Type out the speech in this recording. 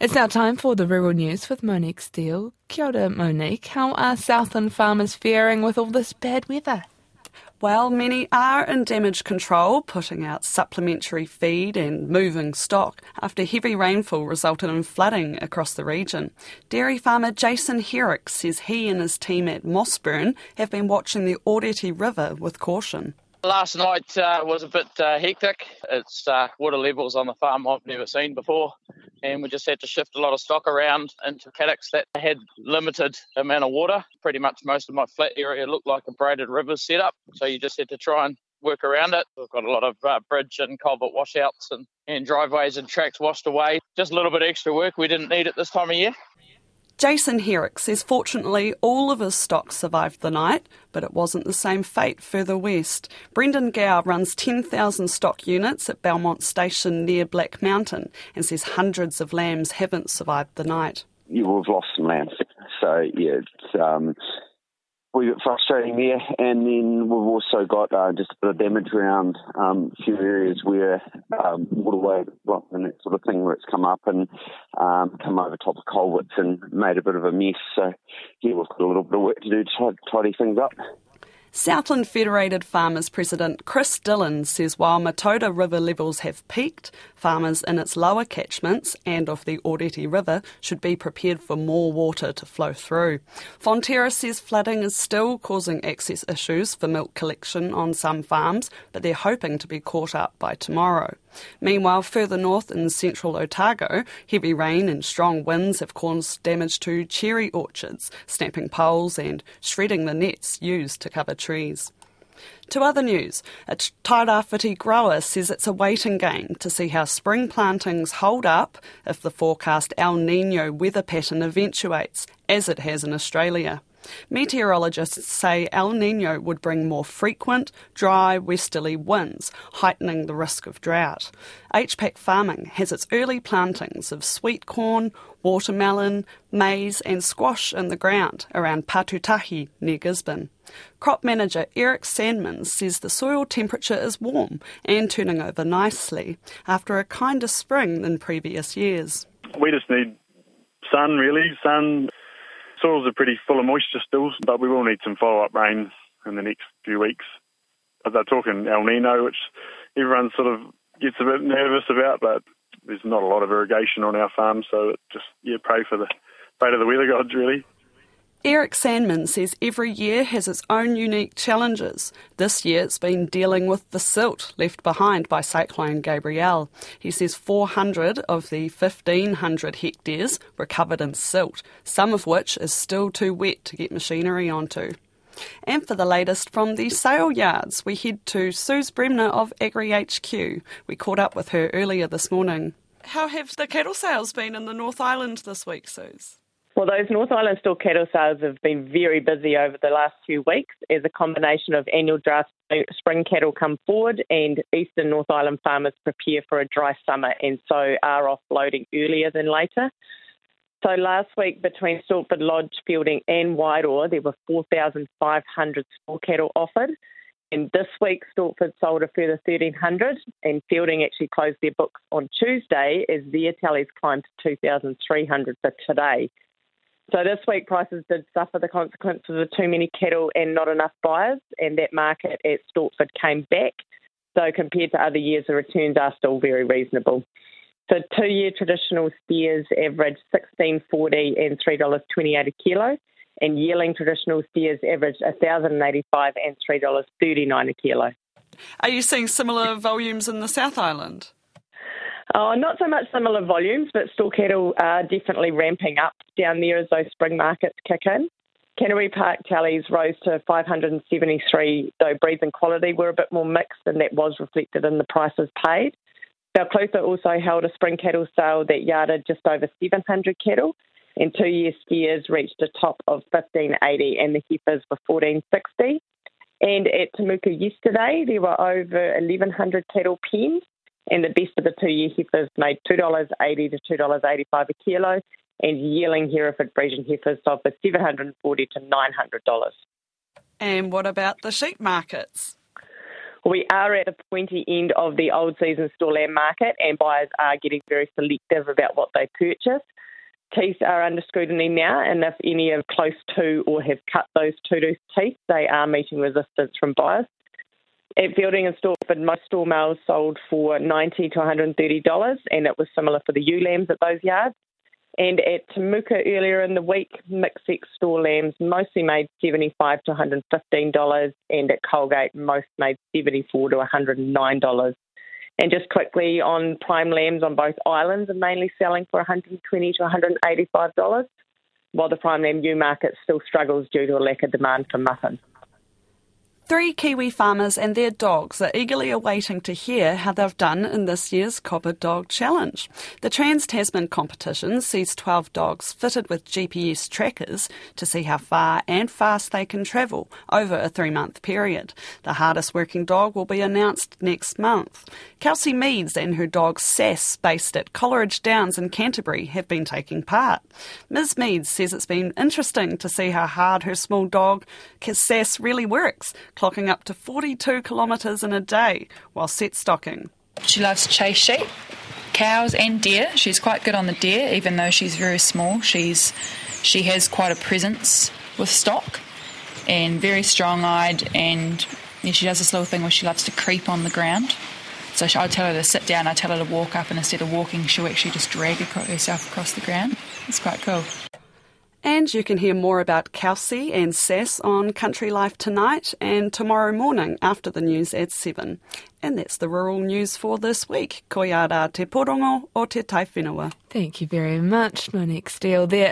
It's now time for the rural news with Monique Steele. Kia ora, Monique. How are Southland farmers faring with all this bad weather? Well, many are in damage control, putting out supplementary feed and moving stock after heavy rainfall resulted in flooding across the region. Dairy farmer Jason Herrick says he and his team at Mossburn have been watching the Oreti River with caution. Last night uh, was a bit uh, hectic. It's uh, water levels on the farm I've never seen before and we just had to shift a lot of stock around into paddocks that had limited amount of water. Pretty much most of my flat area looked like a braided river setup, so you just had to try and work around it. We've got a lot of uh, bridge and culvert washouts and, and driveways and tracks washed away. Just a little bit extra work we didn't need at this time of year. Jason Herrick says fortunately all of his stock survived the night, but it wasn't the same fate further west. Brendan Gow runs 10,000 stock units at Belmont Station near Black Mountain and says hundreds of lambs haven't survived the night. You will have lost some lambs. So, yeah, it's, um, wee bit frustrating there. And then we've also got uh, just a bit of damage around um, a few areas where um, waterway and that sort of thing where it's come up and um, come over top of culverts and made a bit of a mess. So yeah, we've got a little bit of work to do to tidy things up. Southland Federated Farmers President Chris Dillon says while Mataura River levels have peaked, farmers in its lower catchments and of the Oreti River should be prepared for more water to flow through. Fonterra says flooding is still causing access issues for milk collection on some farms, but they're hoping to be caught up by tomorrow. Meanwhile, further north in central Otago, heavy rain and strong winds have caused damage to cherry orchards, snapping poles and shredding the nets used to cover trees. To other news, a Tairāwhiti grower says it's a waiting game to see how spring plantings hold up if the forecast El Nino weather pattern eventuates, as it has in Australia. Meteorologists say El Nino would bring more frequent, dry westerly winds, heightening the risk of drought. HPAC Farming has its early plantings of sweet corn, watermelon, maize, and squash in the ground around Patutahi near Gisborne. Crop manager Eric Sandman says the soil temperature is warm and turning over nicely after a kinder spring than previous years. We just need sun, really. Sun, soils are pretty full of moisture still, but we will need some follow up rain in the next few weeks. They're talking El Nino, which everyone sort of gets a bit nervous about, but there's not a lot of irrigation on our farm, so just yeah, pray for the pray to the weather gods really. Eric Sandman says every year has its own unique challenges. This year it's been dealing with the silt left behind by Cyclone Gabrielle. He says 400 of the 1,500 hectares were covered in silt, some of which is still too wet to get machinery onto. And for the latest from the sale yards, we head to Suze Bremner of Agri HQ. We caught up with her earlier this morning. How have the cattle sales been in the North Island this week, Suze? Well, those North Island store cattle sales have been very busy over the last few weeks as a combination of annual dry spring cattle come forward and eastern North Island farmers prepare for a dry summer and so are offloading earlier than later. So last week between Stortford Lodge, Feilding and Wairoa, there were 4,500 store cattle offered. And this week, Stortford sold a further 1,300, and Feilding actually closed their books on Tuesday as their tallies climbed to 2,300 for today. So this week prices did suffer the consequences of too many cattle and not enough buyers, and that market at Stortford came back. So compared to other years, the returns are still very reasonable. So two-year traditional steers averaged sixteen forty and three dollars twenty-eight a kilo, and yearling traditional steers averaged thousand eighty-five and three dollars thirty-nine a kilo. Are you seeing similar volumes in the South Island? Oh, not so much similar volumes, but store cattle are definitely ramping up down there as those spring markets kick in. Canterbury Park tallies rose to 573, though breeds and quality were a bit more mixed, and that was reflected in the prices paid. Balclutha also held a spring cattle sale that yarded just over 700 cattle, and two year steers reached a top of 1580, and the heifers were 1460. And at Temuka yesterday, there were over 1,100 cattle pens, and the best of the two year heifers made $2.80 to $2.85 a kilo, and yearling Hereford Friesian heifers sold for 740 to $900. And what about the sheep markets? We are at the pointy end of the old season store lamb market, and buyers are getting very selective about what they purchase. Teeth are under scrutiny now, and if any are close to or have cut those two tooth teeth, they are meeting resistance from buyers. At Feilding and Stortford, most store males sold for 90 to $130, and it was similar for the ewe lambs at those yards. And at Temuka earlier in the week, mixed sex store lambs mostly made 75 to $115, and at Coalgate, most made 74 to $109. And just quickly on prime lambs on both islands are mainly selling for 120 to $185, while the prime lamb ewe market still struggles due to a lack of demand for mutton. Three Kiwi farmers and their dogs are eagerly awaiting to hear how they've done in this year's Cobber Dog Challenge. The Trans Tasman competition sees 12 dogs fitted with GPS trackers to see how far and fast they can travel over a three month period. The hardest working dog will be announced next month. Kelsey Meads and her dog Sass, based at Coleridge Downs in Canterbury, have been taking part. Ms. Meads says it's been interesting to see how hard her small dog Sass really works clocking up to 42 kilometres in a day while set stocking. She loves chase sheep, cows, and deer. She's quite good on the deer, even though she's very small. She's she has quite a presence with stock, and very strong-eyed. And she does this little thing where she loves to creep on the ground. So I tell her to sit down, I tell her to walk up, and instead of walking, she'll actually just drag herself across the ground. It's quite cool. And you can hear more about Kelsey and Sass on Country Life tonight and tomorrow morning after the news at 7. And that's the rural news for this week. Ko te porongo o te taiwhenua. Thank you very much, Monique Steele there.